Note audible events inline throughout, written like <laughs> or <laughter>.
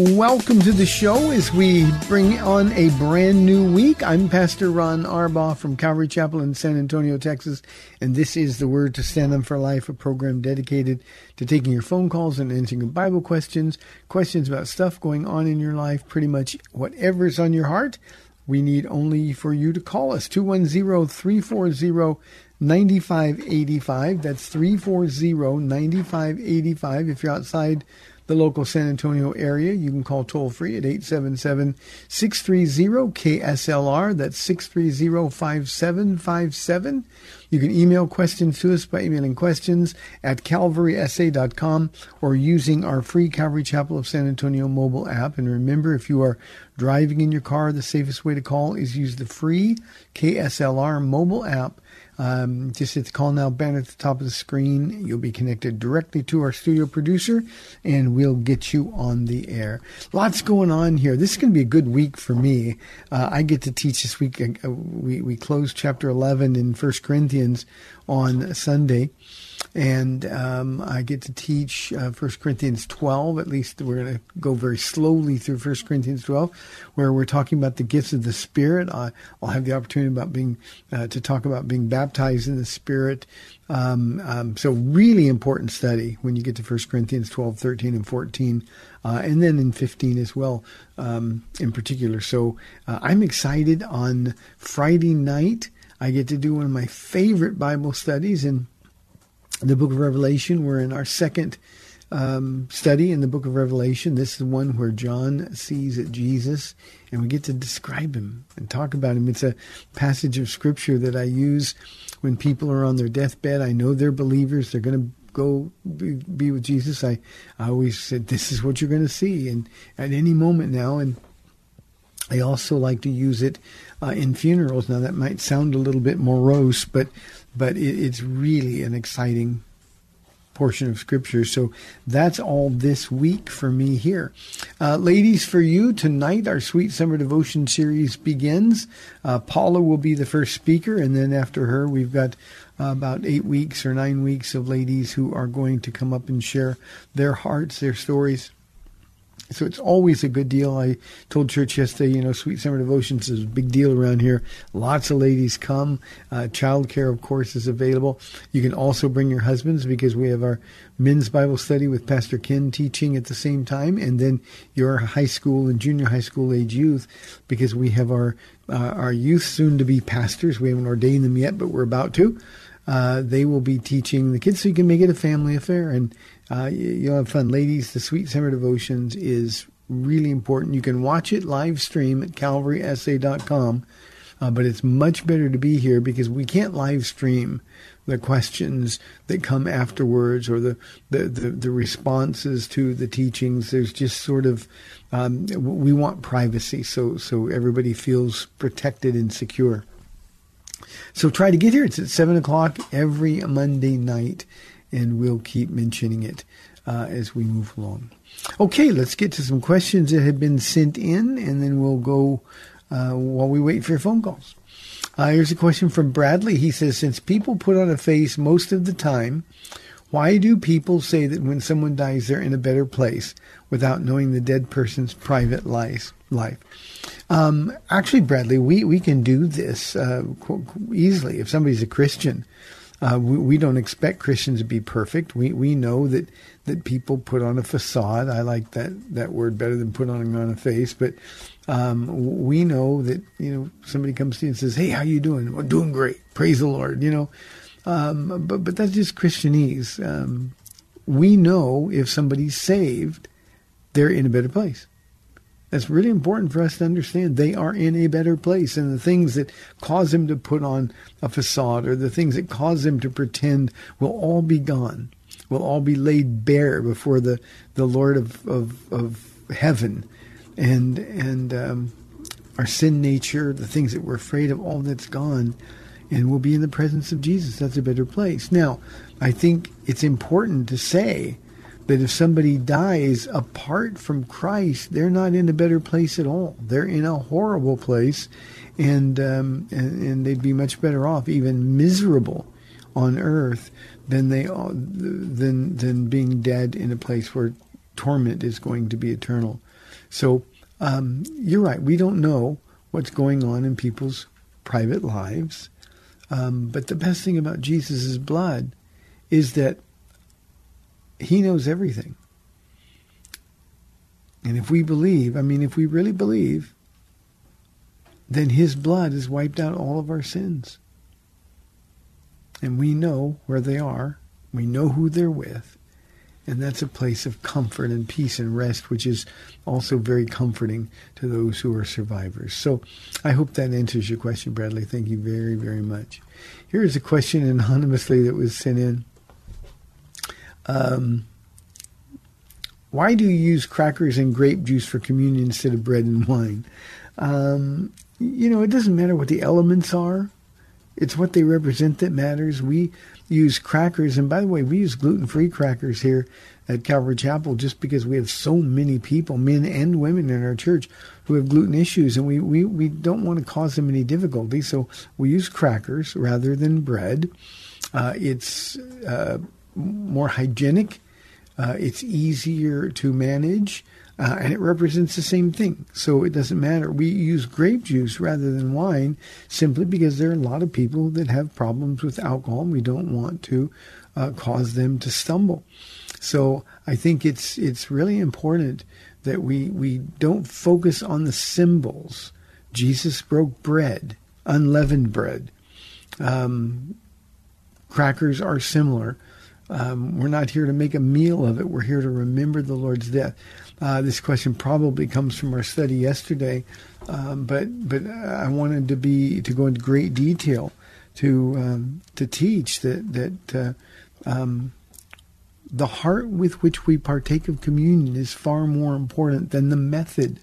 Welcome to the show as we bring on a brand new week. I'm Pastor Ron Arbaugh from Calvary Chapel in San Antonio, Texas, and this is the Word to Stand on for Life, a program dedicated to taking your phone calls and answering your Bible questions, questions about stuff going on in your life, pretty much whatever's on your heart. We need only for you to call us 210 340 9585. That's 340 9585. If you're outside the local San Antonio area, you can call toll free at 877 630 KSLR. That's 630 5757. You can email questions to us by emailing questions at calvarysa.com or using our free Calvary Chapel of San Antonio mobile app. And remember, if you are driving in your car, the safest way to call is use the free KSLR mobile app. Um, just hit the call now banner at the top of the screen. You'll be connected directly to our studio producer, and we'll get you on the air. Lots going on here. This is going to be a good week for me. Uh, I get to teach this week. Uh, we we close chapter eleven in First Corinthians on Sunday and um, I get to teach uh, 1 Corinthians 12. At least we're going to go very slowly through 1 Corinthians 12, where we're talking about the gifts of the Spirit. I, will have the opportunity about being uh, to talk about being baptized in the Spirit. Um, um, so really important study when you get to 1 Corinthians 12, 13, and 14, uh, and then in 15 as well, um, in particular. So uh, I'm excited on Friday night. I get to do one of my favorite Bible studies and the book of Revelation. We're in our second um, study in the book of Revelation. This is the one where John sees Jesus, and we get to describe him and talk about him. It's a passage of scripture that I use when people are on their deathbed. I know they're believers. They're going to go be, be with Jesus. I, I always said, this is what you're going to see, and at any moment now. And I also like to use it uh, in funerals. Now that might sound a little bit morose, but but it, it's really an exciting portion of scripture. So that's all this week for me here. Uh, ladies, for you tonight, our Sweet Summer Devotion series begins. Uh, Paula will be the first speaker, and then after her, we've got uh, about eight weeks or nine weeks of ladies who are going to come up and share their hearts, their stories. So it's always a good deal. I told church yesterday, you know, Sweet Summer Devotions is a big deal around here. Lots of ladies come. Uh, childcare, of course, is available. You can also bring your husbands because we have our men's Bible study with Pastor Ken teaching at the same time, and then your high school and junior high school age youth because we have our uh, our youth soon to be pastors. We haven't ordained them yet, but we're about to. Uh, they will be teaching the kids so you can make it a family affair and uh, you'll have fun. Ladies, the Sweet Summer Devotions is really important. You can watch it live stream at calvarysa.com, uh, but it's much better to be here because we can't live stream the questions that come afterwards or the, the, the, the responses to the teachings. There's just sort of, um, we want privacy so, so everybody feels protected and secure. So try to get here. It's at 7 o'clock every Monday night and we'll keep mentioning it. uh, as we move along. Okay, let's get to some questions that have been sent in, and then we'll go uh, while we wait for your phone calls. Uh, here's a question from Bradley. He says, Since people put on a face most of the time, why do people say that when someone dies, they're in a better place without knowing the dead person's private life? life? Um, actually, Bradley, we, we can do this uh, easily. If somebody's a Christian, uh, we, we, don't expect Christians to be perfect. We we know that that people put on a facade. I like that that word better than put on on a face. But um, we know that you know somebody comes to you and says, "Hey, how you doing?" Well, doing great. Praise the Lord. You know, um, but but that's just Christianese. Um, we know if somebody's saved, they're in a better place. That's really important for us to understand. They are in a better place, and the things that cause them to put on a facade or the things that cause them to pretend will all be gone, will all be laid bare before the, the Lord of, of, of heaven. And, and um, our sin nature, the things that we're afraid of, all that's gone, and we'll be in the presence of Jesus. That's a better place. Now, I think it's important to say that if somebody dies apart from Christ, they're not in a better place at all. They're in a horrible place, and um, and, and, they'd be much better off, even miserable, on earth than they than than being dead in a place where torment is going to be eternal. So um, you're right. We don't know what's going on in people's private lives, um, but the best thing about Jesus' blood is that he knows everything. And if we believe, I mean, if we really believe, then His blood has wiped out all of our sins. And we know where they are. We know who they're with. And that's a place of comfort and peace and rest, which is also very comforting to those who are survivors. So I hope that answers your question, Bradley. Thank you very, very much. Here is a question anonymously that was sent in. Um, why do you use crackers and grape juice for communion instead of bread and wine? Um, you know, it doesn't matter what the elements are. It's what they represent that matters. We use crackers, and by the way, we use gluten-free crackers here at Calvary Chapel just because we have so many people, men and women in our church, who have gluten issues, and we, we, we don't want to cause them any difficulty. So we use crackers rather than bread. Uh, it's uh, more hygienic. Uh, it's easier to manage, uh, and it represents the same thing. So it doesn't matter. We use grape juice rather than wine simply because there are a lot of people that have problems with alcohol, and we don't want to uh, cause them to stumble. So I think it's it's really important that we we don't focus on the symbols. Jesus broke bread, unleavened bread. Um, crackers are similar. Um, we're not here to make a meal of it. We're here to remember the Lord's death. Uh, this question probably comes from our study yesterday, um, but but I wanted to be to go into great detail to um, to teach that that uh, um, the heart with which we partake of communion is far more important than the method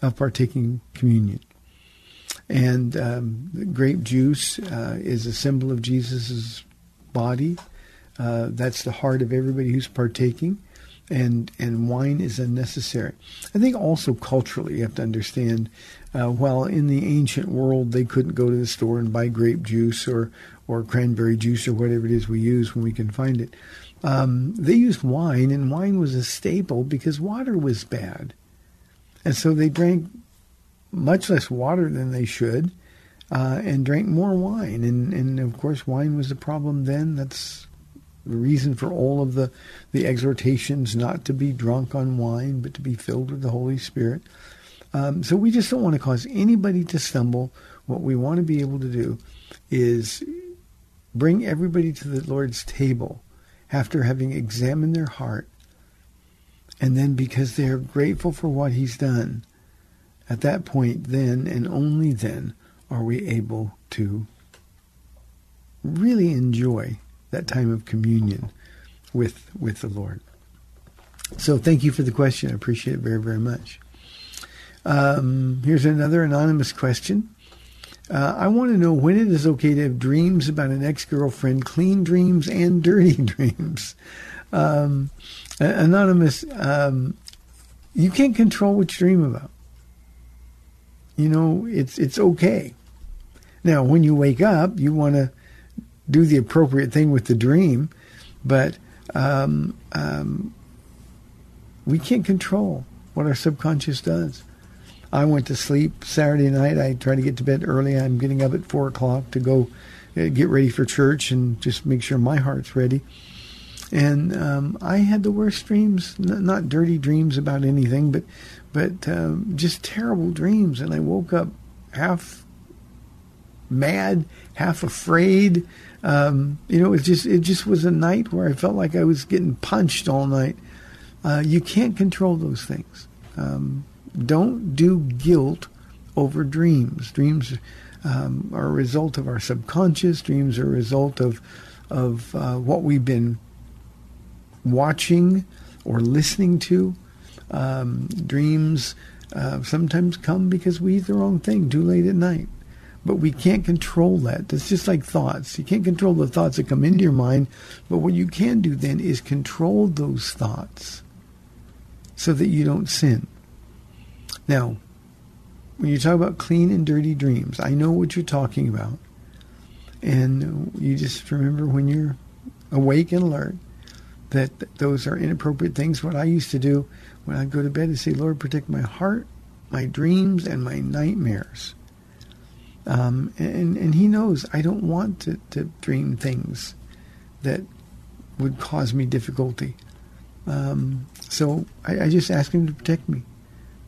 of partaking communion. And um, grape juice uh, is a symbol of Jesus' body. Uh, that's the heart of everybody who's partaking, and and wine is unnecessary. I think also culturally you have to understand. Uh, while in the ancient world they couldn't go to the store and buy grape juice or or cranberry juice or whatever it is we use when we can find it, um, they used wine, and wine was a staple because water was bad, and so they drank much less water than they should. Uh, and drank more wine, and, and of course, wine was a problem then. That's reason for all of the, the exhortations not to be drunk on wine, but to be filled with the Holy Spirit. Um, so we just don't want to cause anybody to stumble. What we want to be able to do is bring everybody to the Lord's table after having examined their heart. And then because they are grateful for what he's done, at that point, then and only then are we able to really enjoy that time of communion with with the Lord. So thank you for the question. I appreciate it very very much. Um, here's another anonymous question. Uh, I want to know when it is okay to have dreams about an ex girlfriend, clean dreams and dirty <laughs> dreams. Um, Anonymous, um, you can't control what you dream about. You know, it's it's okay. Now, when you wake up, you want to do the appropriate thing with the dream, but um, um, we can't control what our subconscious does. I went to sleep Saturday night. I try to get to bed early. I'm getting up at four o'clock to go uh, get ready for church and just make sure my heart's ready. And um, I had the worst dreams, N- not dirty dreams about anything, but but um, just terrible dreams. And I woke up half mad, half afraid. Um, you know, it just it just was a night where I felt like I was getting punched all night. Uh, you can't control those things. Um, don't do guilt over dreams. Dreams um, are a result of our subconscious. Dreams are a result of of uh, what we've been watching or listening to. Um, dreams uh, sometimes come because we eat the wrong thing too late at night. But we can't control that. That's just like thoughts. You can't control the thoughts that come into your mind. But what you can do then is control those thoughts so that you don't sin. Now, when you talk about clean and dirty dreams, I know what you're talking about. And you just remember when you're awake and alert that those are inappropriate things. What I used to do when I go to bed is say, Lord, protect my heart, my dreams, and my nightmares. Um, and, and he knows I don't want to, to dream things that would cause me difficulty. Um, so I, I, just ask him to protect me.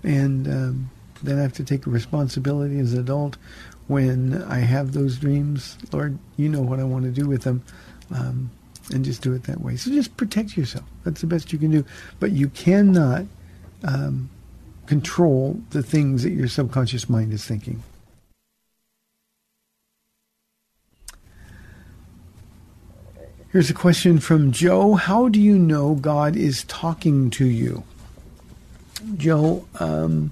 And um, then I have to take responsibility as an adult when I have those dreams. Lord, you know what I want to do with them. Um, and just do it that way. So just protect yourself. That's the best you can do. But you cannot um, control the things that your subconscious mind is thinking. Here's a question from Joe. How do you know God is talking to you? Joe, um,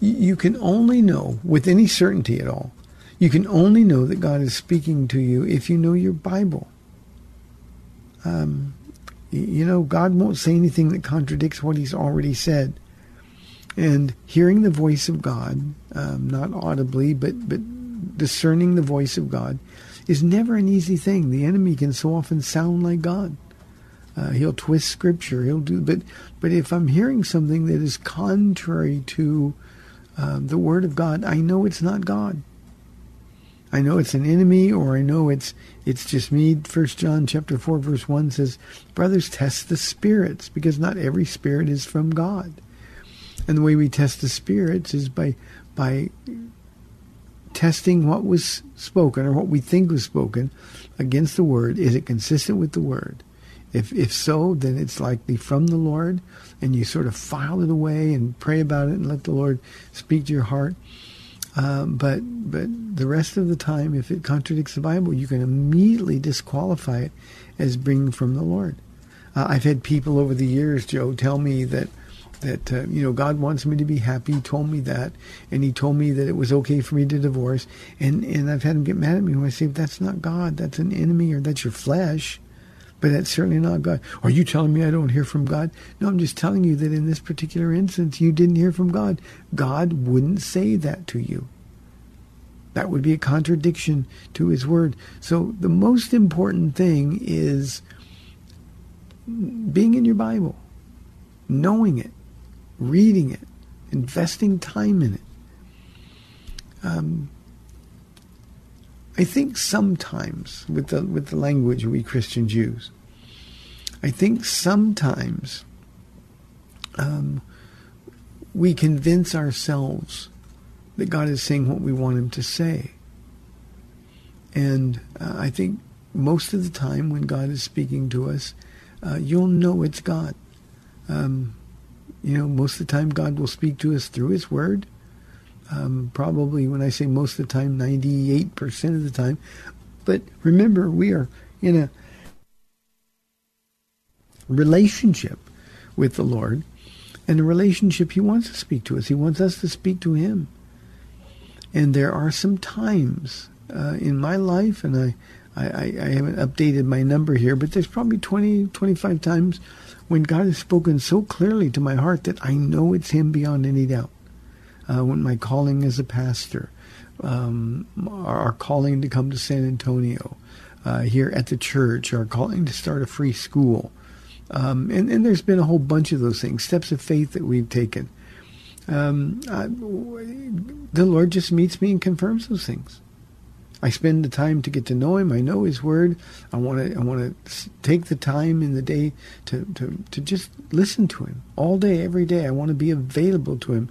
you can only know with any certainty at all, you can only know that God is speaking to you if you know your Bible. Um, you know, God won't say anything that contradicts what He's already said. And hearing the voice of God, um, not audibly, but, but discerning the voice of God, is never an easy thing. The enemy can so often sound like God. Uh, he'll twist scripture. He'll do, but but if I'm hearing something that is contrary to uh, the word of God, I know it's not God. I know it's an enemy, or I know it's it's just me. First John chapter four verse one says, "Brothers, test the spirits, because not every spirit is from God." And the way we test the spirits is by by testing what was spoken or what we think was spoken against the word. Is it consistent with the word? If if so, then it's likely from the Lord, and you sort of file it away and pray about it and let the Lord speak to your heart. Uh, but but the rest of the time, if it contradicts the Bible, you can immediately disqualify it as being from the Lord. Uh, I've had people over the years, Joe, tell me that that uh, you know God wants me to be happy. He told me that, and He told me that it was okay for me to divorce. And and I've had him get mad at me when I say that's not God. That's an enemy, or that's your flesh. But that's certainly not God. Are you telling me I don't hear from God? No, I'm just telling you that in this particular instance, you didn't hear from God. God wouldn't say that to you. That would be a contradiction to His Word. So the most important thing is being in your Bible, knowing it, reading it, investing time in it. Um, I think sometimes with the with the language we Christians use, I think sometimes um, we convince ourselves that God is saying what we want Him to say, and uh, I think most of the time when God is speaking to us, uh, you'll know it's God. Um, you know, most of the time God will speak to us through His Word. Um, probably when I say most of the time, 98% of the time. But remember, we are in a relationship with the Lord. And a relationship, He wants to speak to us. He wants us to speak to Him. And there are some times uh, in my life, and I, I, I, haven't updated my number here, but there's probably 20, 25 times when God has spoken so clearly to my heart that I know it's Him beyond any doubt. Uh, when my calling as a pastor, um, our calling to come to San Antonio, uh, here at the church, our calling to start a free school, um, and, and there's been a whole bunch of those things, steps of faith that we've taken. Um, I, the Lord just meets me and confirms those things. I spend the time to get to know Him. I know His Word. I want to. I want to take the time in the day to, to to just listen to Him all day, every day. I want to be available to Him,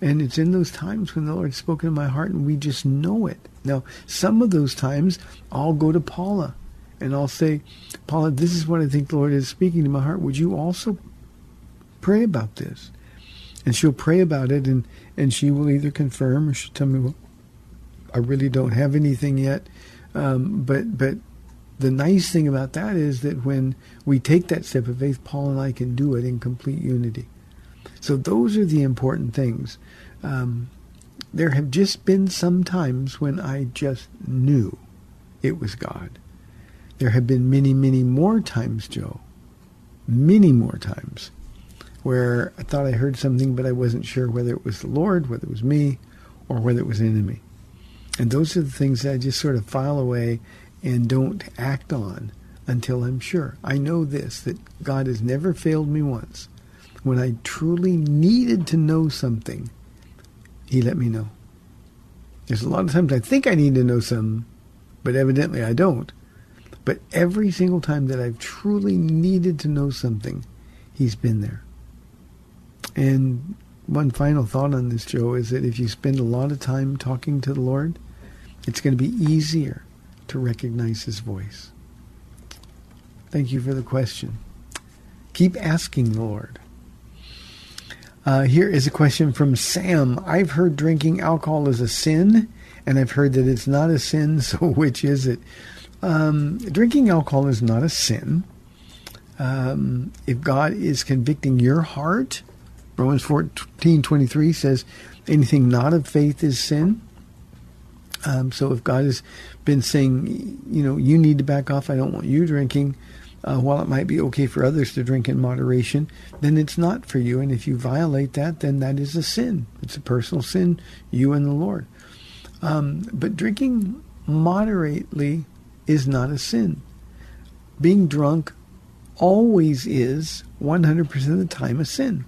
and it's in those times when the Lord's spoken in my heart, and we just know it. Now, some of those times, I'll go to Paula, and I'll say, Paula, this is what I think the Lord is speaking to my heart. Would you also pray about this? And she'll pray about it, and and she will either confirm or she'll tell me, well, I really don't have anything yet. Um, but but the nice thing about that is that when we take that step of faith, Paul and I can do it in complete unity. So those are the important things. Um, there have just been some times when I just knew it was God. There have been many, many more times, Joe, many more times, where I thought I heard something, but I wasn't sure whether it was the Lord, whether it was me, or whether it was an enemy. And those are the things I just sort of file away and don't act on until I'm sure. I know this, that God has never failed me once. When I truly needed to know something, he let me know. There's a lot of times I think I need to know something, but evidently I don't. But every single time that I've truly needed to know something, he's been there. And one final thought on this, Joe, is that if you spend a lot of time talking to the Lord, it's going to be easier to recognize his voice. Thank you for the question. Keep asking the Lord. Uh, here is a question from Sam. I've heard drinking alcohol is a sin, and I've heard that it's not a sin, <laughs> so which is it? Um, drinking alcohol is not a sin. Um, if God is convicting your heart, Romans 14 23 says, anything not of faith is sin. Um, so if God has been saying, you know, you need to back off, I don't want you drinking, uh, while it might be okay for others to drink in moderation, then it's not for you. And if you violate that, then that is a sin. It's a personal sin, you and the Lord. Um, but drinking moderately is not a sin. Being drunk always is 100% of the time a sin.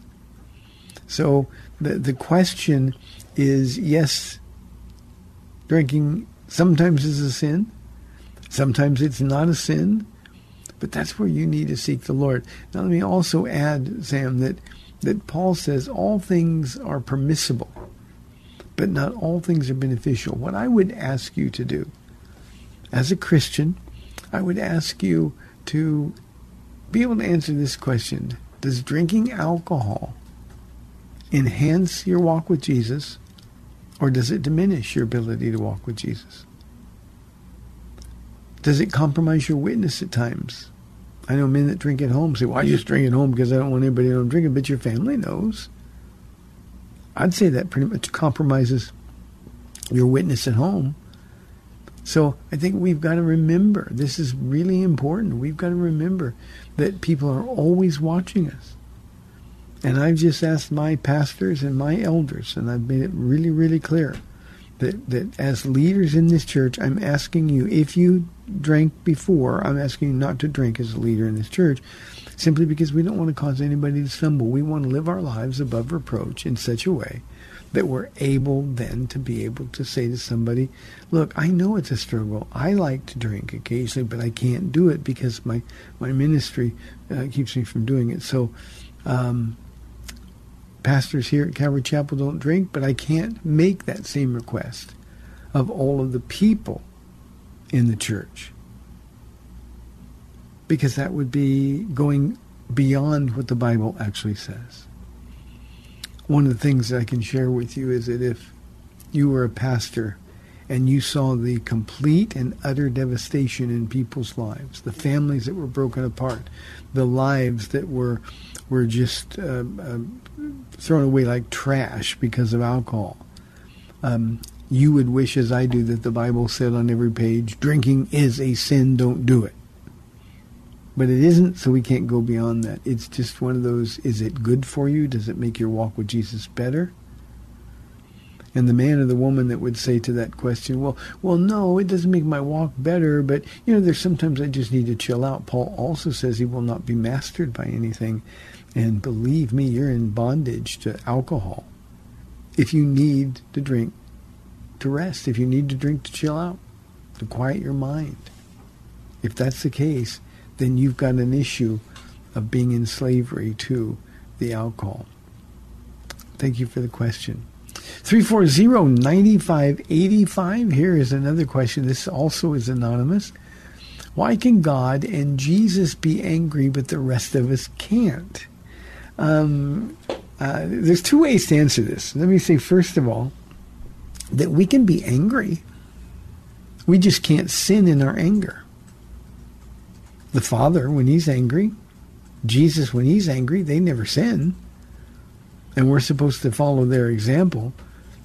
So the the question is yes, drinking sometimes is a sin, sometimes it's not a sin, but that's where you need to seek the Lord. Now let me also add, Sam, that that Paul says all things are permissible, but not all things are beneficial. What I would ask you to do as a Christian, I would ask you to be able to answer this question. Does drinking alcohol enhance your walk with Jesus or does it diminish your ability to walk with Jesus? Does it compromise your witness at times? I know men that drink at home say, well, I just drink at home because I don't want anybody to know I'm drinking, but your family knows. I'd say that pretty much compromises your witness at home. So I think we've got to remember, this is really important. We've got to remember that people are always watching us. And I've just asked my pastors and my elders, and I've made it really, really clear that, that as leaders in this church, I'm asking you, if you drank before, I'm asking you not to drink as a leader in this church, simply because we don't want to cause anybody to stumble. We want to live our lives above reproach in such a way that we're able then to be able to say to somebody, look, I know it's a struggle. I like to drink occasionally, but I can't do it because my, my ministry uh, keeps me from doing it. So, um, pastors here at Calvary Chapel don't drink, but I can't make that same request of all of the people in the church because that would be going beyond what the Bible actually says. One of the things that I can share with you is that if you were a pastor and you saw the complete and utter devastation in people's lives, the families that were broken apart, the lives that were were just uh, uh, thrown away like trash because of alcohol. Um, you would wish, as I do, that the Bible said on every page, drinking is a sin, don't do it. But it isn't, so we can't go beyond that. It's just one of those, is it good for you? Does it make your walk with Jesus better? And the man or the woman that would say to that question, well, well, no, it doesn't make my walk better, but, you know, there's sometimes I just need to chill out. Paul also says he will not be mastered by anything. And believe me, you're in bondage to alcohol. If you need to drink to rest, if you need to drink to chill out, to quiet your mind, if that's the case, then you've got an issue of being in slavery to the alcohol. Thank you for the question. 340-9585. Here is another question. This also is anonymous. Why can God and Jesus be angry, but the rest of us can't? Um, uh, there's two ways to answer this. Let me say, first of all, that we can be angry. We just can't sin in our anger. The Father, when He's angry, Jesus, when He's angry, they never sin. And we're supposed to follow their example.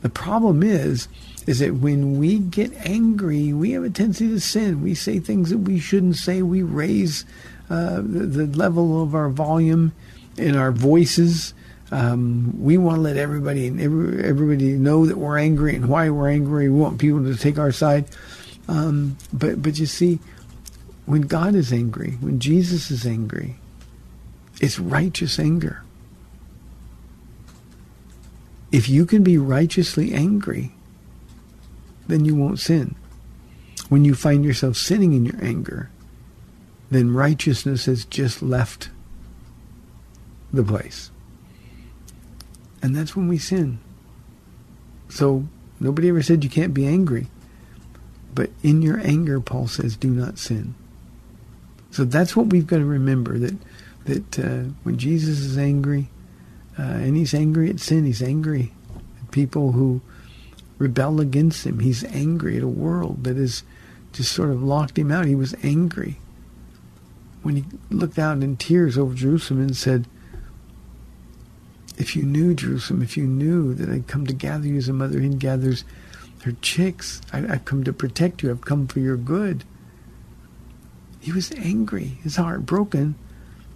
The problem is, is that when we get angry, we have a tendency to sin. We say things that we shouldn't say. We raise uh, the, the, level of our volume in our voices. Um, we want to let everybody every, everybody know that we're angry and why we're angry. We want people to take our side. Um, but but you see, when God is angry, when Jesus is angry, it's righteous anger. If you can be righteously angry, then you won't sin. When you find yourself sinning in your anger, then righteousness has just left the place. And that's when we sin. So nobody ever said you can't be angry. But in your anger, Paul says, do not sin. So that's what we've got to remember that that uh, when Jesus is angry, uh, and he's angry at sin, he's angry at people who rebel against him. He's angry at a world that has just sort of locked him out. He was angry when he looked out in tears over Jerusalem and said, if you knew Jerusalem, if you knew that I'd come to gather you as a mother hen gathers her chicks, I, have come to protect you. I've come for your good. He was angry, his heart broken,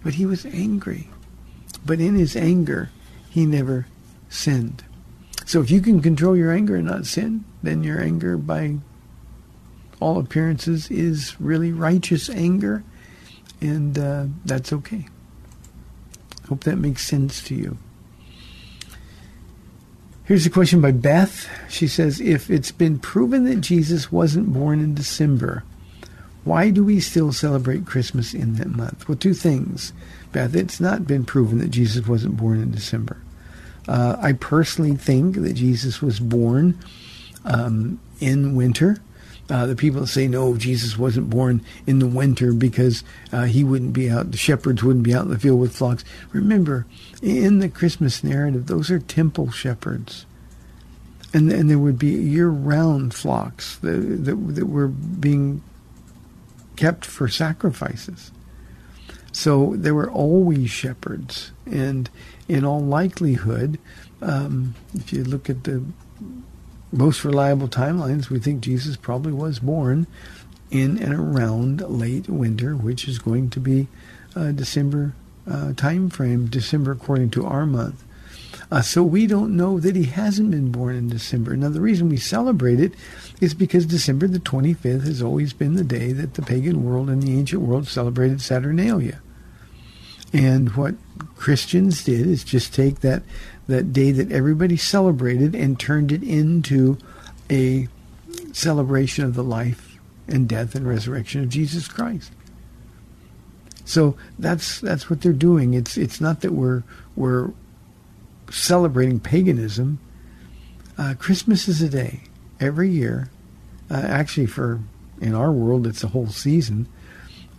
but he was angry. But in his anger, he never sinned. So if you can control your anger and not sin, then your anger, by all appearances, is really righteous anger, and uh, that's okay. Hope that makes sense to you. Here's a question by Beth. She says, If it's been proven that Jesus wasn't born in December, why do we still celebrate Christmas in that month? Well, two things, Beth. It's not been proven that Jesus wasn't born in December. Uh, I personally think that Jesus was born um, in winter. Uh, the people say no, Jesus wasn't born in the winter because uh, he wouldn't be out. The shepherds wouldn't be out in the field with flocks. Remember, in the Christmas narrative, those are temple shepherds, and and there would be year-round flocks that that, that were being kept for sacrifices. So there were always shepherds, and in all likelihood, um, if you look at the most reliable timelines, we think Jesus probably was born in and around late winter, which is going to be uh, December uh, time frame, December according to our month. Uh, so we don't know that he hasn't been born in December. Now, the reason we celebrate it is because December the 25th has always been the day that the pagan world and the ancient world celebrated Saturnalia. And what Christians did is just take that that day that everybody celebrated and turned it into a celebration of the life and death and resurrection of Jesus Christ. So that's that's what they're doing. It's it's not that we're we're celebrating paganism. Uh, Christmas is a day every year. Uh, actually, for in our world, it's a whole season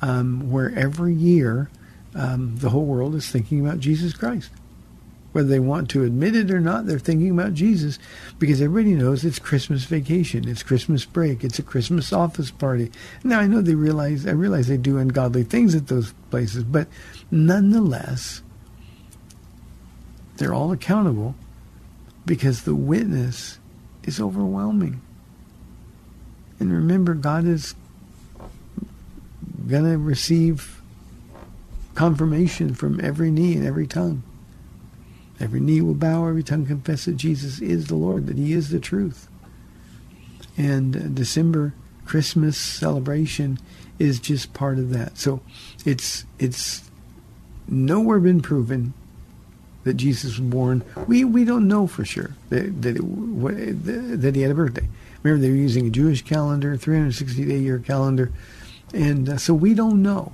um, where every year um, the whole world is thinking about Jesus Christ. Whether they want to admit it or not, they're thinking about Jesus because everybody knows it's Christmas vacation, it's Christmas break, it's a Christmas office party. Now I know they realize I realize they do ungodly things at those places, but nonetheless, they're all accountable because the witness is overwhelming. And remember, God is going to receive confirmation from every knee and every tongue. Every knee will bow, every tongue confess that Jesus is the Lord, that he is the truth. And December Christmas celebration is just part of that. So it's it's nowhere been proven that Jesus was born. We we don't know for sure that that, it, that he had a birthday. Remember, they were using a Jewish calendar, 360 day year calendar, and uh, so we don't know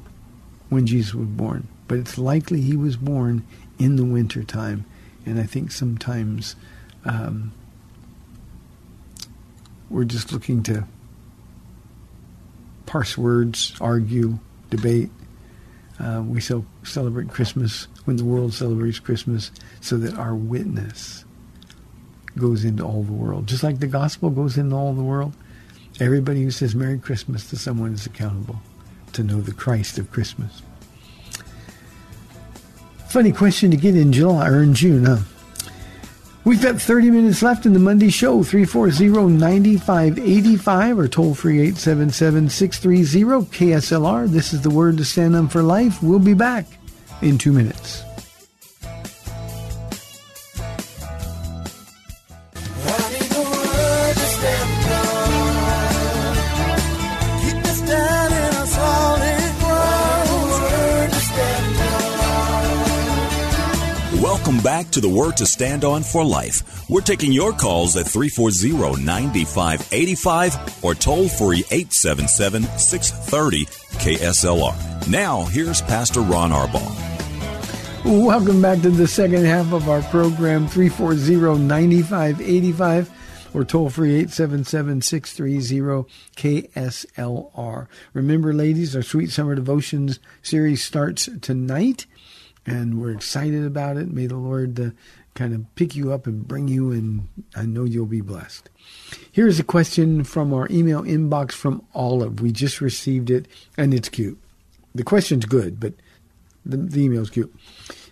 when Jesus was born. But it's likely he was born in the winter time, and I think sometimes um, we're just looking to parse words, argue, debate. Uh, we so celebrate Christmas when the world celebrates Christmas so that our witness goes into all the world. Just like the gospel goes into all the world, everybody who says Merry Christmas to someone is accountable to know the Christ of Christmas. Funny question to get in July or in June, huh? We've got 30 minutes left in the Monday show. 340-9585 or toll free 877-630 KSLR. This is the word to stand on for life. We'll be back in two minutes. To the Word to Stand On for Life. We're taking your calls at 340 9585 or toll free 877 630 KSLR. Now, here's Pastor Ron Arbaugh. Welcome back to the second half of our program, 340-9585 or toll free 877-630-KSLR. Remember, ladies, our Sweet Summer Devotions series starts tonight, and we're excited about it. May the Lord uh, kind of pick you up and bring you, and I know you'll be blessed. Here's a question from our email inbox from Olive. We just received it, and it's cute. The question's good, but the, the email's cute.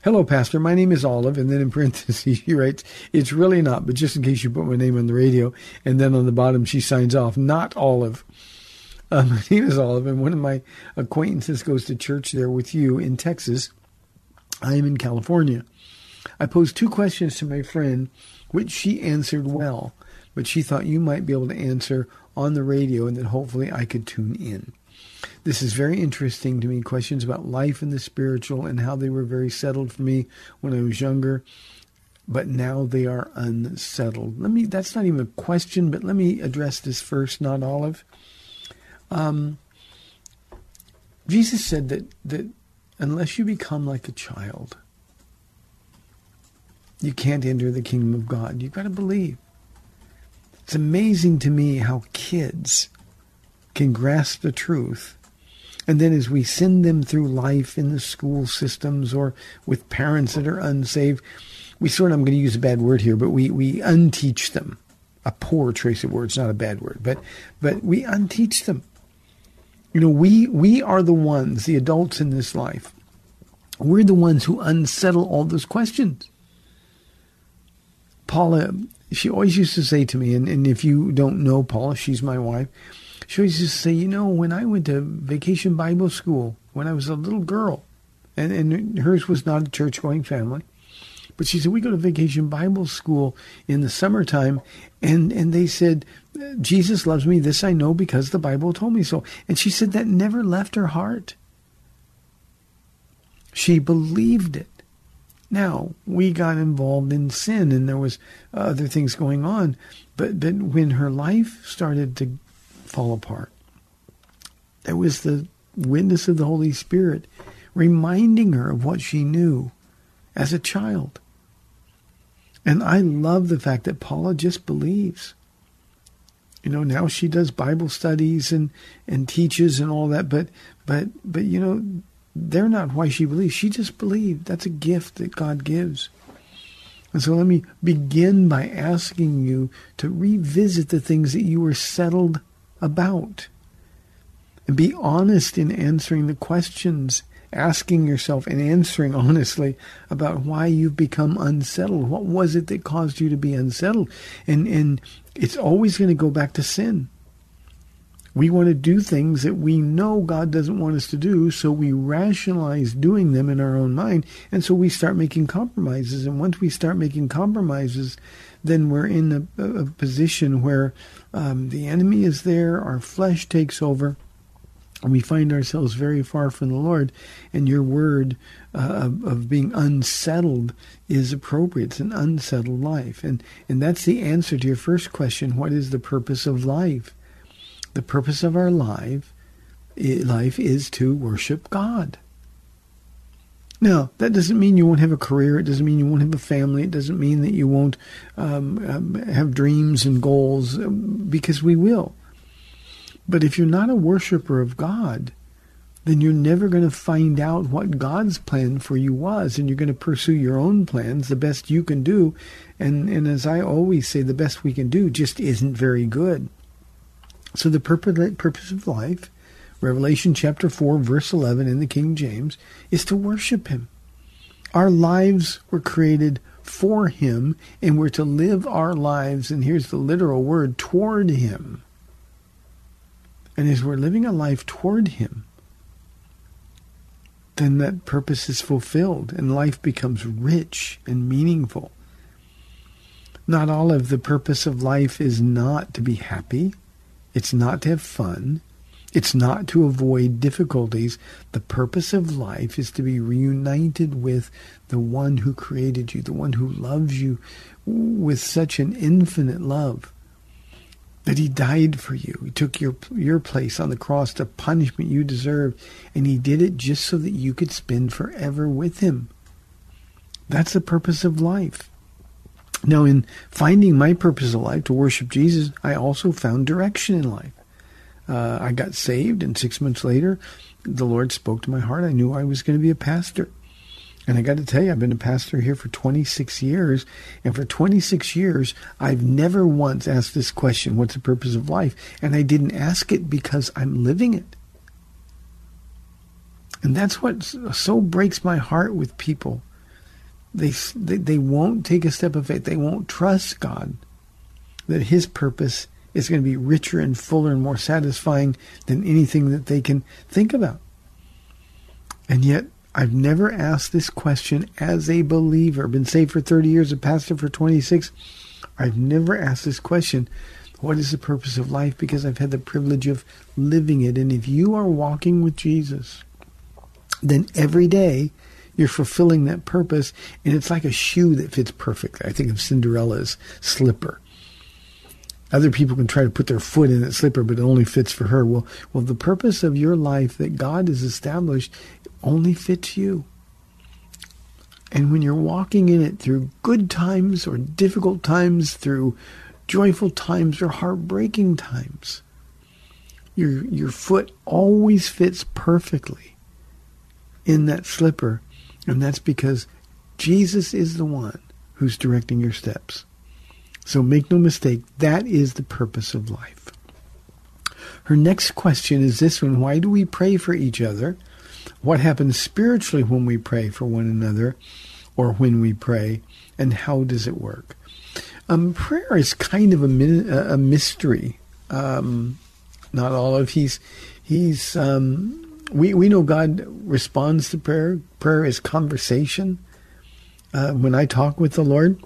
Hello, Pastor. My name is Olive. And then in <laughs> parentheses, she writes, It's really not, but just in case you put my name on the radio. And then on the bottom, she signs off, Not Olive. Uh, <laughs> my name is Olive, and one of my acquaintances goes to church there with you in Texas. I am in California. I posed two questions to my friend, which she answered well, but she thought you might be able to answer on the radio and that hopefully I could tune in. This is very interesting to me. Questions about life and the spiritual and how they were very settled for me when I was younger, but now they are unsettled. Let me. That's not even a question, but let me address this first. Not Olive. Um, Jesus said that that unless you become like a child, you can't enter the kingdom of God. You've got to believe. It's amazing to me how kids can grasp the truth. And then as we send them through life in the school systems or with parents that are unsaved, we sort of, I'm going to use a bad word here, but we, we unteach them. A poor choice of words, not a bad word, but, but we unteach them. You know, we, we are the ones, the adults in this life, we're the ones who unsettle all those questions. Paula, she always used to say to me, and, and if you don't know Paula, she's my wife, she always used to say, you know, when I went to vacation Bible school when I was a little girl, and, and hers was not a church going family, but she said, we go to vacation Bible school in the summertime, and, and they said, Jesus loves me. This I know because the Bible told me so. And she said that never left her heart. She believed it. Now, we got involved in sin and there was other things going on, but, but when her life started to fall apart, there was the witness of the Holy Spirit reminding her of what she knew as a child. And I love the fact that Paula just believes. You know, now she does Bible studies and, and teaches and all that, but but but you know, they're not why she believes. She just believed. That's a gift that God gives. And so let me begin by asking you to revisit the things that you were settled about. And be honest in answering the questions asking yourself and answering <laughs> honestly about why you've become unsettled. What was it that caused you to be unsettled? And and it's always going to go back to sin. We want to do things that we know God doesn't want us to do, so we rationalize doing them in our own mind, and so we start making compromises. And once we start making compromises, then we're in a, a position where um, the enemy is there, our flesh takes over, we find ourselves very far from the Lord. And your word uh, of, of, being unsettled is appropriate. It's an unsettled life, and and that's the answer to your first question: What is the purpose of life? The purpose of our life life is to worship God. Now, that doesn't mean you won't have a career. It doesn't mean you won't have a family. It doesn't mean that you won't um, um, have dreams and goals, um, because we will. But if you're not a worshiper of God, then you're never going to find out what God's plan for you was, and you're going to pursue your own plans the best you can do. And, and as I always say, the best we can do just isn't very good. So the purpose, of life Revelation chapter 4, verse 11 in the King James, is to worship Him. Our lives were created for Him, and we're to live our lives, and here's the literal word, toward Him. And as we're living a life toward Him, then that purpose is fulfilled and life becomes rich and meaningful. Not all of the purpose of life is not to be happy. It's not to have fun. It's not to avoid difficulties. The purpose of life is to be reunited with the one who created you, the one who loves you with such an infinite love that he died for you. He took your your place on the cross, the punishment you deserved, and he did it just so that you could spend forever with him. That's the purpose of life. Now, in finding my purpose of life to worship Jesus, I also found direction in life. Uh, I got saved, and six months later, the Lord spoke to my heart. I knew I was going to be a pastor. And I got to tell you, I've been a pastor here for 26 years. And for 26 years, I've never once asked this question what's the purpose of life? And I didn't ask it because I'm living it. And that's what so breaks my heart with people. They, they, they won't take a step of faith. They won't trust God that His purpose is going to be richer and fuller and more satisfying than anything that they can think about. And yet, I've never asked this question as a believer. Been saved for 30 years, a pastor for 26. I've never asked this question what is the purpose of life? Because I've had the privilege of living it. And if you are walking with Jesus, then every day you're fulfilling that purpose. And it's like a shoe that fits perfectly. I think of Cinderella's slipper. Other people can try to put their foot in that slipper, but it only fits for her. Well, well, the purpose of your life that God has established only fits you. And when you're walking in it through good times or difficult times, through joyful times or heartbreaking times, your your foot always fits perfectly in that slipper, and that's because Jesus is the one who's directing your steps. So make no mistake, that is the purpose of life. Her next question is this one Why do we pray for each other? What happens spiritually when we pray for one another or when we pray? And how does it work? Um, prayer is kind of a, a mystery. Um, not all of he's he's um, we we know God responds to prayer. Prayer is conversation. Uh, when I talk with the Lord,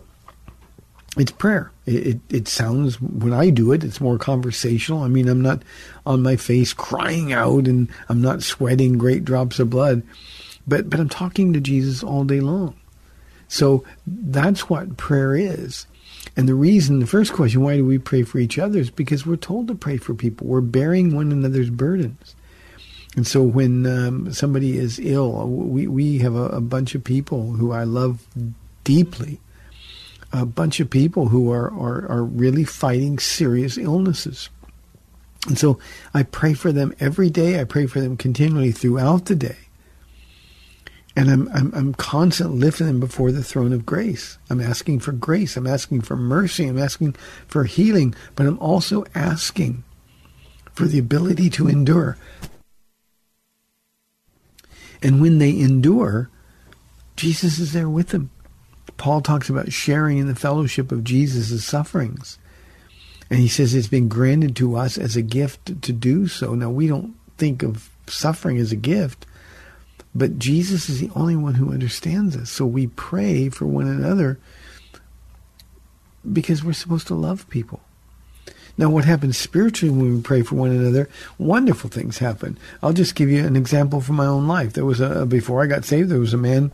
it's prayer. It, it, it sounds when I do it, it's more conversational. I mean, I'm not on my face crying out, and I'm not sweating great drops of blood, but but I'm talking to Jesus all day long. So that's what prayer is. And the reason, the first question, why do we pray for each other, is because we're told to pray for people. We're bearing one another's burdens. And so when um, somebody is ill, we, we have a, a bunch of people who I love deeply a bunch of people who are, are, are really fighting serious illnesses. And so I pray for them every day. I pray for them continually throughout the day. And I'm, I'm, I'm constantly lifting them before the throne of grace. I'm asking for grace. I'm asking for mercy. I'm asking for healing. But I'm also asking for the ability to endure. And when they endure, Jesus is there with them. Paul talks about sharing in the fellowship of Jesus' sufferings. And he says it's been granted to us as a gift to do so. Now, we don't think of suffering as a gift, but Jesus is the only one who understands us. So we pray for one another because we're supposed to love people. Now, what happens spiritually when we pray for one another? Wonderful things happen. I'll just give you an example from my own life. There was a before I got saved, there was a man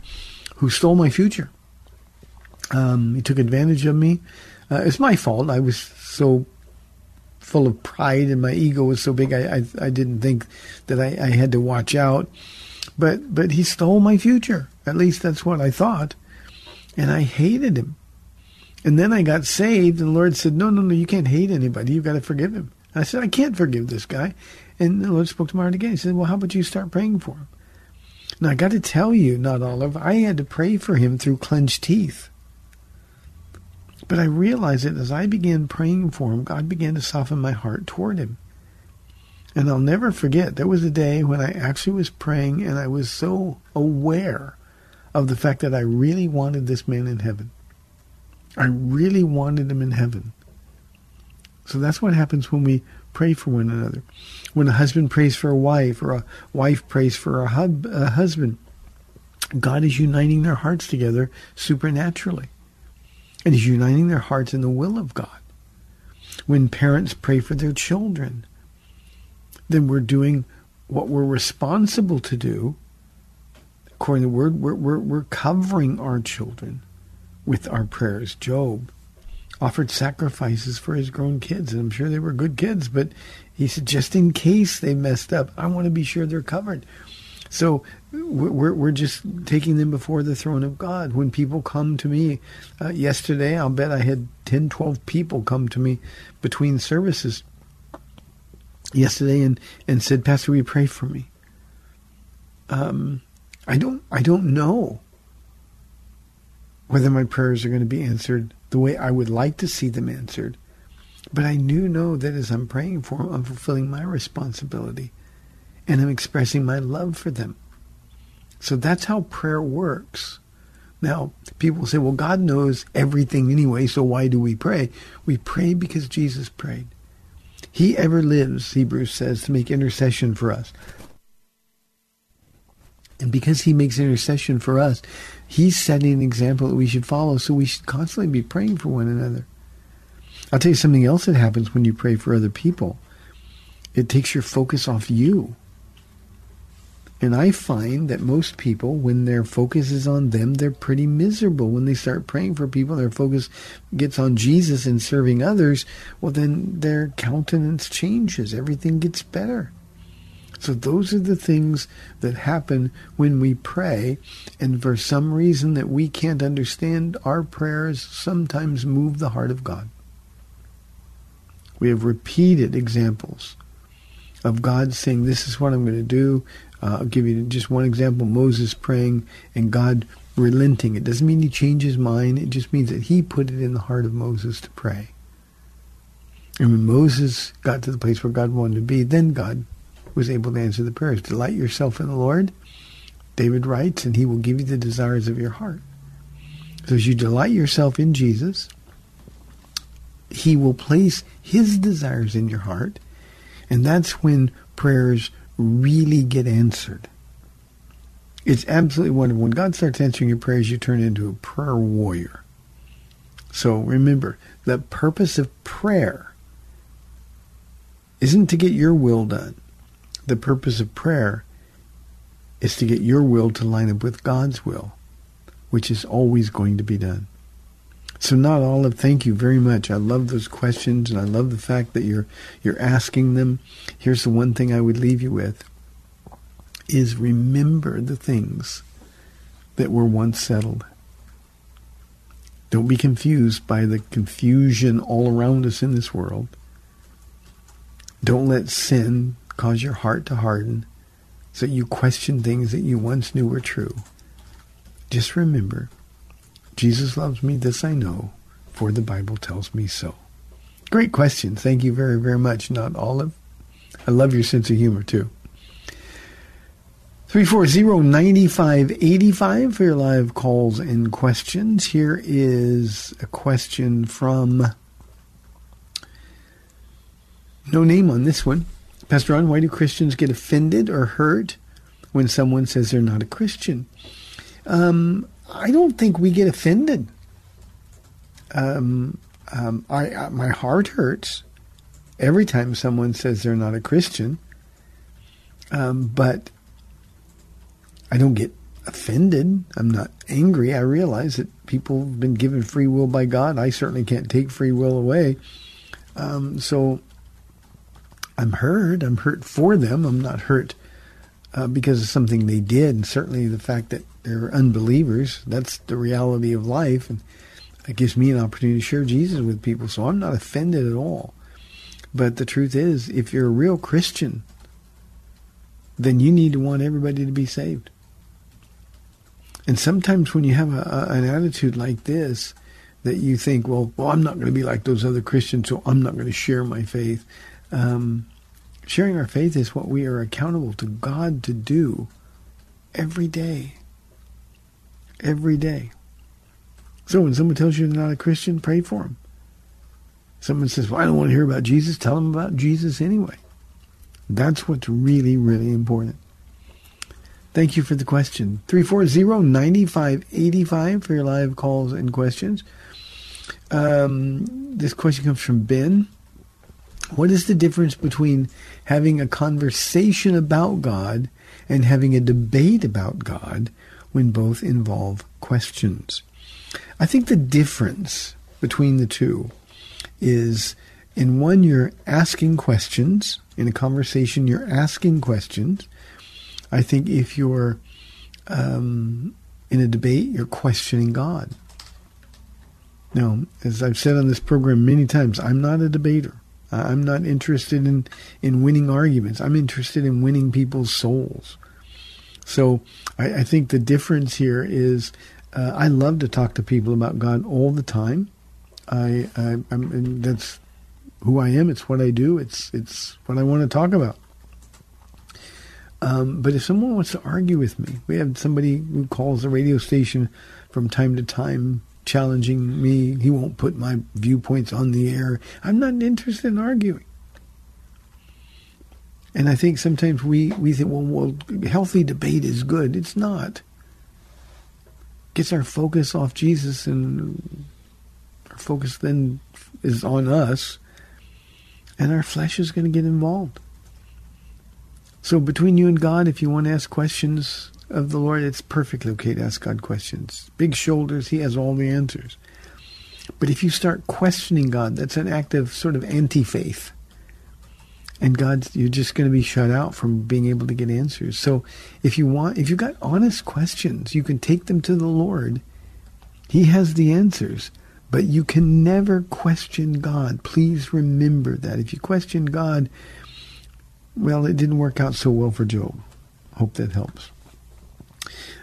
who stole my future. Um, he took advantage of me. Uh, it's my fault. I was so full of pride and my ego was so big. I I, I didn't think that I, I had to watch out. But but he stole my future. At least that's what I thought, and I hated him. And then I got saved, and the Lord said, No, no, no, you can't hate anybody. You've got to forgive him. I said, I can't forgive this guy. And the Lord spoke to my heart again. He said, Well, how about you start praying for him? Now, I got to tell you, not Olive, I had to pray for him through clenched teeth. But I realized that as I began praying for him, God began to soften my heart toward him. And I'll never forget, there was a day when I actually was praying and I was so aware of the fact that I really wanted this man in heaven. I really wanted him in heaven. So that's what happens when we pray for one another. When a husband prays for a wife or a wife prays for a, hub, a husband, God is uniting their hearts together supernaturally. And He's uniting their hearts in the will of God. When parents pray for their children, then we're doing what we're responsible to do. According to the word, we're, we're, we're covering our children with our prayers. Job offered sacrifices for his grown kids, and I'm sure they were good kids, but he said, just in case they messed up, I want to be sure they're covered. So we're, we're just taking them before the throne of God. When people come to me, uh, yesterday, I'll bet I had 10, 12 people come to me between services yesterday and, and said, Pastor, you pray for me? Um, I don't, I don't know whether my prayers are going to be answered the way I would like to see them answered. But I do know that as I'm praying for them, I'm fulfilling my responsibility and I'm expressing my love for them. So that's how prayer works. Now, people say, well, God knows everything anyway, so why do we pray? We pray because Jesus prayed. He ever lives, Hebrews says, to make intercession for us. And because he makes intercession for us, he's setting an example that we should follow. So we should constantly be praying for one another. I'll tell you something else that happens when you pray for other people. It takes your focus off you. And I find that most people, when their focus is on them, they're pretty miserable. When they start praying for people, their focus gets on Jesus and serving others, well, then their countenance changes. Everything gets better. So those are the things that happen when we pray. And for some reason that we can't understand, our prayers sometimes move the heart of God. We have repeated examples of God saying, This is what I'm going to do. Uh, I'll give you just one example Moses praying and God relenting. It doesn't mean he changed his mind, it just means that he put it in the heart of Moses to pray. And when Moses got to the place where God wanted to be, then God was able to answer the prayers. Delight yourself in the Lord, David writes, and he will give you the desires of your heart. So as you delight yourself in Jesus, he will place his desires in your heart, and that's when prayers really get answered. It's absolutely wonderful. When God starts answering your prayers, you turn into a prayer warrior. So remember, the purpose of prayer isn't to get your will done the purpose of prayer is to get your will to line up with God's will, which is always going to be done. So not all of thank you very much. I love those questions and I love the fact that you're you're asking them. Here's the one thing I would leave you with is remember the things that were once settled. Don't be confused by the confusion all around us in this world. Don't let sin cause your heart to harden so you question things that you once knew were true. Just remember, Jesus loves me, this I know, for the Bible tells me so. Great question. Thank you very, very much, not Olive. I love your sense of humor, too. 340-9585 for your live calls and questions. Here is a question from no name on this one. Pastor Ron, why do Christians get offended or hurt when someone says they're not a Christian? Um, I don't think we get offended. Um, um, I, I, my heart hurts every time someone says they're not a Christian. Um, but I don't get offended. I'm not angry. I realize that people have been given free will by God. I certainly can't take free will away. Um, so I'm hurt. I'm hurt for them. I'm not hurt uh, because of something they did. And certainly the fact that they're unbelievers, that's the reality of life. And it gives me an opportunity to share Jesus with people. So I'm not offended at all. But the truth is, if you're a real Christian, then you need to want everybody to be saved. And sometimes when you have a, a, an attitude like this, that you think, well, well, I'm not going to be like those other Christians, so I'm not going to share my faith. Um, sharing our faith is what we are accountable to God to do every day. Every day. So when someone tells you they're not a Christian, pray for them. Someone says, well, I don't want to hear about Jesus. Tell them about Jesus anyway. That's what's really, really important. Thank you for the question. 340-9585 for your live calls and questions. Um, this question comes from Ben. What is the difference between having a conversation about God and having a debate about God when both involve questions? I think the difference between the two is in one, you're asking questions. In a conversation, you're asking questions. I think if you're um, in a debate, you're questioning God. Now, as I've said on this program many times, I'm not a debater. I'm not interested in, in winning arguments. I'm interested in winning people's souls. So I, I think the difference here is uh, I love to talk to people about God all the time. I, I am that's who I am. It's what I do. It's it's what I want to talk about. Um, but if someone wants to argue with me, we have somebody who calls the radio station from time to time challenging me. He won't put my viewpoints on the air. I'm not interested in arguing. And I think sometimes we, we think, well, well, healthy debate is good. It's not. Gets our focus off Jesus and our focus then is on us and our flesh is going to get involved. So between you and God, if you want to ask questions of the Lord, it's perfectly okay to ask God questions. Big shoulders, He has all the answers. But if you start questioning God, that's an act of sort of anti-faith. And God, you're just going to be shut out from being able to get answers. So if you want, if you've got honest questions, you can take them to the Lord. He has the answers. But you can never question God. Please remember that. If you question God, well, it didn't work out so well for Job. Hope that helps.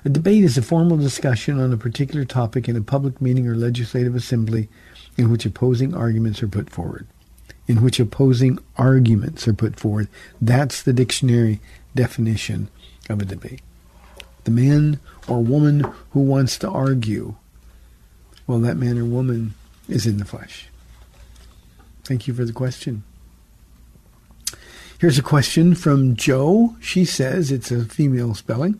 A debate is a formal discussion on a particular topic in a public meeting or legislative assembly in which opposing arguments are put forward. In which opposing arguments are put forward. That's the dictionary definition of a debate. The man or woman who wants to argue, well, that man or woman is in the flesh. Thank you for the question. Here's a question from Joe. She says, it's a female spelling.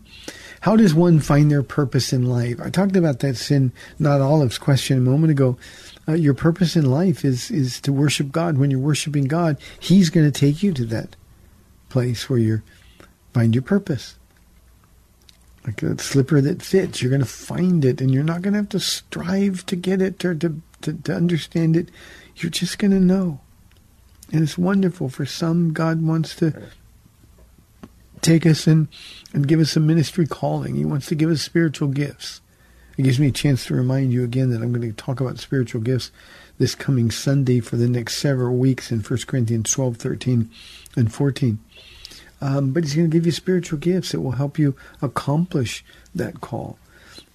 How does one find their purpose in life? I talked about that in Not Olive's question a moment ago. Uh, your purpose in life is, is to worship God. When you're worshiping God, He's going to take you to that place where you find your purpose. Like a slipper that fits, you're going to find it, and you're not going to have to strive to get it or to, to, to understand it. You're just going to know. And it's wonderful. For some, God wants to take us and, and give us a ministry calling. He wants to give us spiritual gifts. It gives me a chance to remind you again that I'm going to talk about spiritual gifts this coming Sunday for the next several weeks in 1 Corinthians 12, 13, and 14. Um, but he's going to give you spiritual gifts that will help you accomplish that call.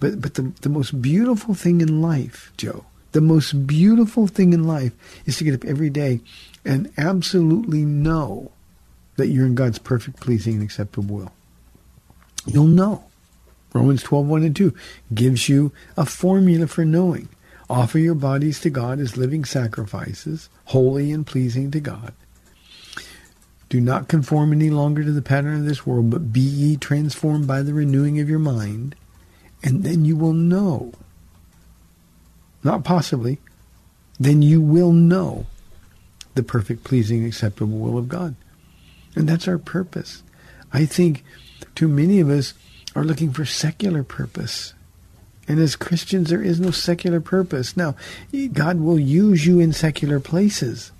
But but the, the most beautiful thing in life, Joe, the most beautiful thing in life is to get up every day and absolutely know that you're in God's perfect, pleasing, and acceptable will. you'll know. Romans 12, 1 and 2 gives you a formula for knowing. Offer your bodies to God as living sacrifices, holy and pleasing to God. Do not conform any longer to the pattern of this world, but be ye transformed by the renewing of your mind, and then you will know. Not possibly, then you will know the perfect, pleasing, acceptable will of God. And that's our purpose. I think too many of us are looking for secular purpose. And as Christians, there is no secular purpose. Now, God will use you in secular places.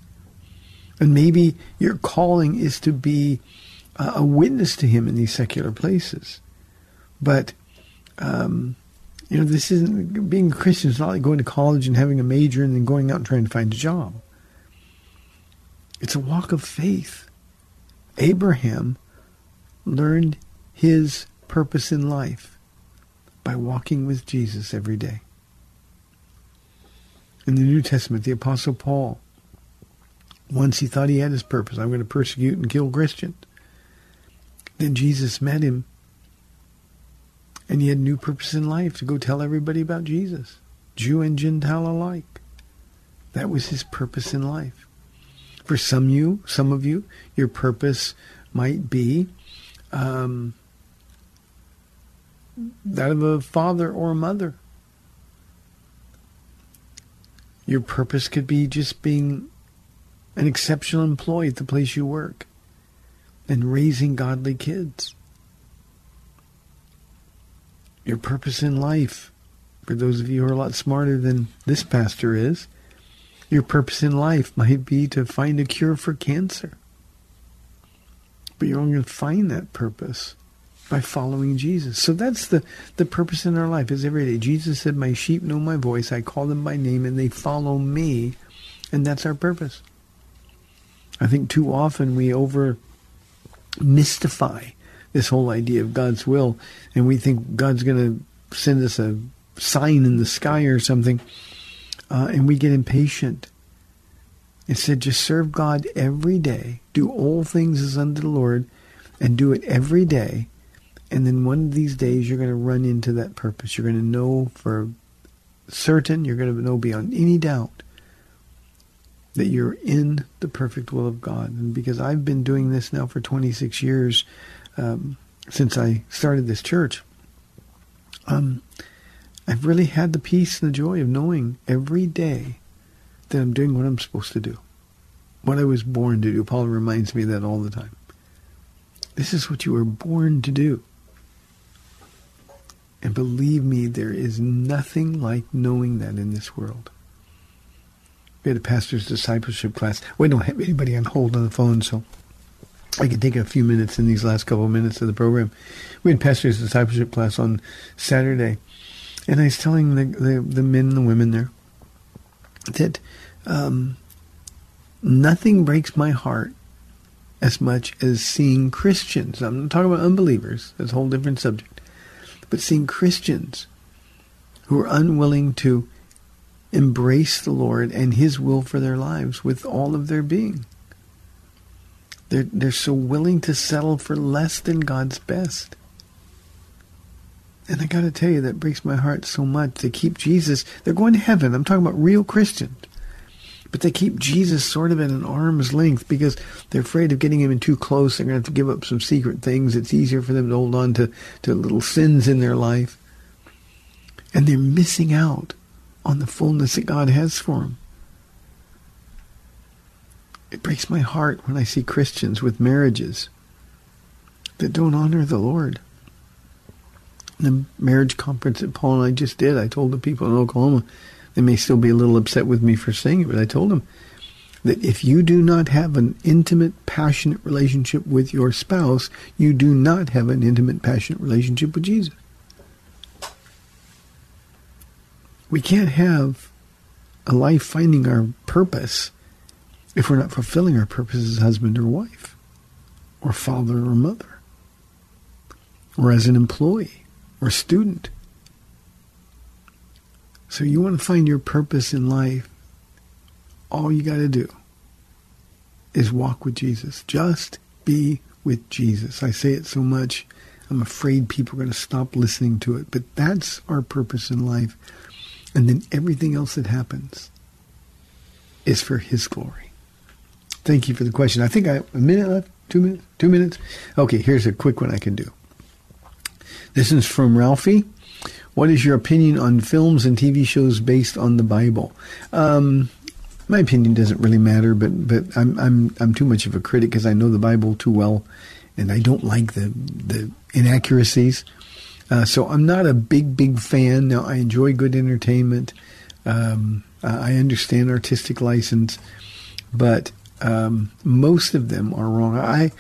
And maybe your calling is to be a witness to Him in these secular places. But, um, you know, this isn't being a Christian. It's not like going to college and having a major and then going out and trying to find a job. It's a walk of faith. Abraham learned his purpose in life by walking with Jesus every day. In the New Testament, the Apostle Paul once he thought he had his purpose. I'm going to persecute and kill Christians. Then Jesus met him. And he had new purpose in life to go tell everybody about Jesus, Jew and Gentile alike. That was his purpose in life. For some you, some of you, your purpose might be um, that of a father or a mother. Your purpose could be just being an exceptional employee at the place you work, and raising godly kids. Your purpose in life, for those of you who are a lot smarter than this pastor is, your purpose in life might be to find a cure for cancer. But you're only going to find that purpose by following Jesus. So that's the, the purpose in our life is every day. Jesus said, My sheep know my voice. I call them by name and they follow me. And that's our purpose. I think too often we over mystify this whole idea of God's will, and we think God's going to send us a sign in the sky or something, uh, and we get impatient. Instead, just serve God every day, do all things as unto the Lord, and do it every day. And then one of these days, you're going to run into that purpose. You're going to know for certain, you're going to know beyond any doubt that you're in the perfect will of God. And because I've been doing this now for 26 years, um, since I started this church, um, I've really had the peace and the joy of knowing every day that I'm doing what I'm supposed to do, what I was born to do. Paul reminds me of that all the time. This is what you were born to do. And believe me, there is nothing like knowing that in this world. We had a pastor's discipleship class. We don't have anybody on hold on the phone, so I can take a few minutes in these last couple of minutes of the program. We had pastor's discipleship class on Saturday, and I was telling the the, the men and the women there that um, nothing breaks my heart as much as seeing Christians. I'm not talking about unbelievers. That's a whole different subject. But seeing Christians who are unwilling to embrace the Lord and His will for their lives with all of their being. They're, they're so willing to settle for less than God's best. And I got to tell you, that breaks my heart so much. They keep Jesus, they're going to heaven. I'm talking about real Christians. But they keep Jesus sort of at an arm's length because they're afraid of getting him in too close. They're going to have to give up some secret things. It's easier for them to hold on to, to little sins in their life. And they're missing out on the fullness that God has for them. It breaks my heart when I see Christians with marriages that don't honor the Lord. The marriage conference that Paul and I just did, I told the people in Oklahoma, they may still be a little upset with me for saying it, but I told them that if you do not have an intimate, passionate relationship with your spouse, you do not have an intimate, passionate relationship with Jesus. We can't have a life finding our purpose if we're not fulfilling our purpose as husband or wife, or father or mother, or as an employee or student. So you want to find your purpose in life, all you got to do is walk with Jesus. Just be with Jesus. I say it so much I'm afraid people are going to stop listening to it. But that's our purpose in life. And then everything else that happens is for His glory. Thank you for the question. I think I a minute left, two minutes, two minutes. Okay, here's a quick one I can do. This is from Ralphie. What is your opinion on films and TV shows based on the Bible? Um, my opinion doesn't really matter, but but I'm I'm I'm too much of a critic because I know the Bible too well, and I don't like the the inaccuracies. Uh, so I'm not a big big fan. Now I enjoy good entertainment. Um, I understand artistic license, but um, most of them are wrong. I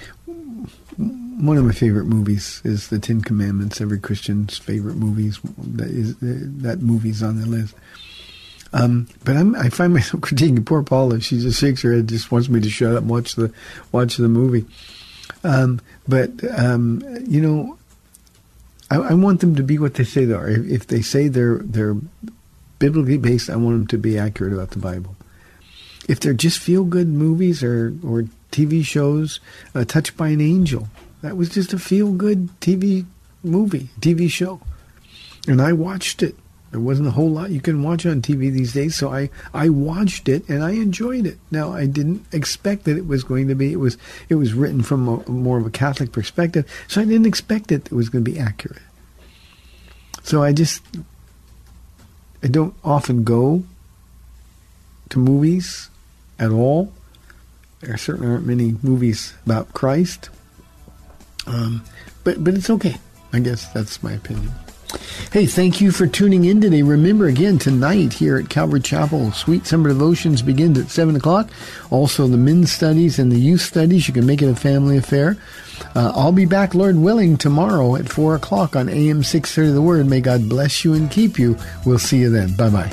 one of my favorite movies is the Ten Commandments. Every Christian's favorite movies that is that movie's on the list. Um, but I'm, I find myself <laughs> critiquing poor Paula. She just shakes her head, just wants me to shut up and watch the watch the movie. Um, but um, you know, I, I, want them to be what they say they are. If, if, they say they're they're biblically based, I want them to be accurate about the Bible. If they're just feel good movies or or TV shows, uh, Touched by an Angel, that was just a feel good TV movie, TV show, and I watched it. There wasn't a whole lot you can watch on TV these days, so I, I watched it and I enjoyed it. Now I didn't expect that it was going to be it was it was written from a, more of a Catholic perspective, so I didn't expect that it was going to be accurate. So I just I don't often go to movies at all. There certainly aren't many movies about Christ, um, but but it's okay. I guess that's my opinion. Hey, thank you for tuning in today. Remember again, tonight here at Calvary Chapel, Sweet Summer Devotions begins at 7 o'clock. Also, the men's studies and the youth studies. You can make it a family affair. Uh, I'll be back, Lord willing, tomorrow at 4 o'clock on AM 630 The Word. May God bless you and keep you. We'll see you then. Bye bye.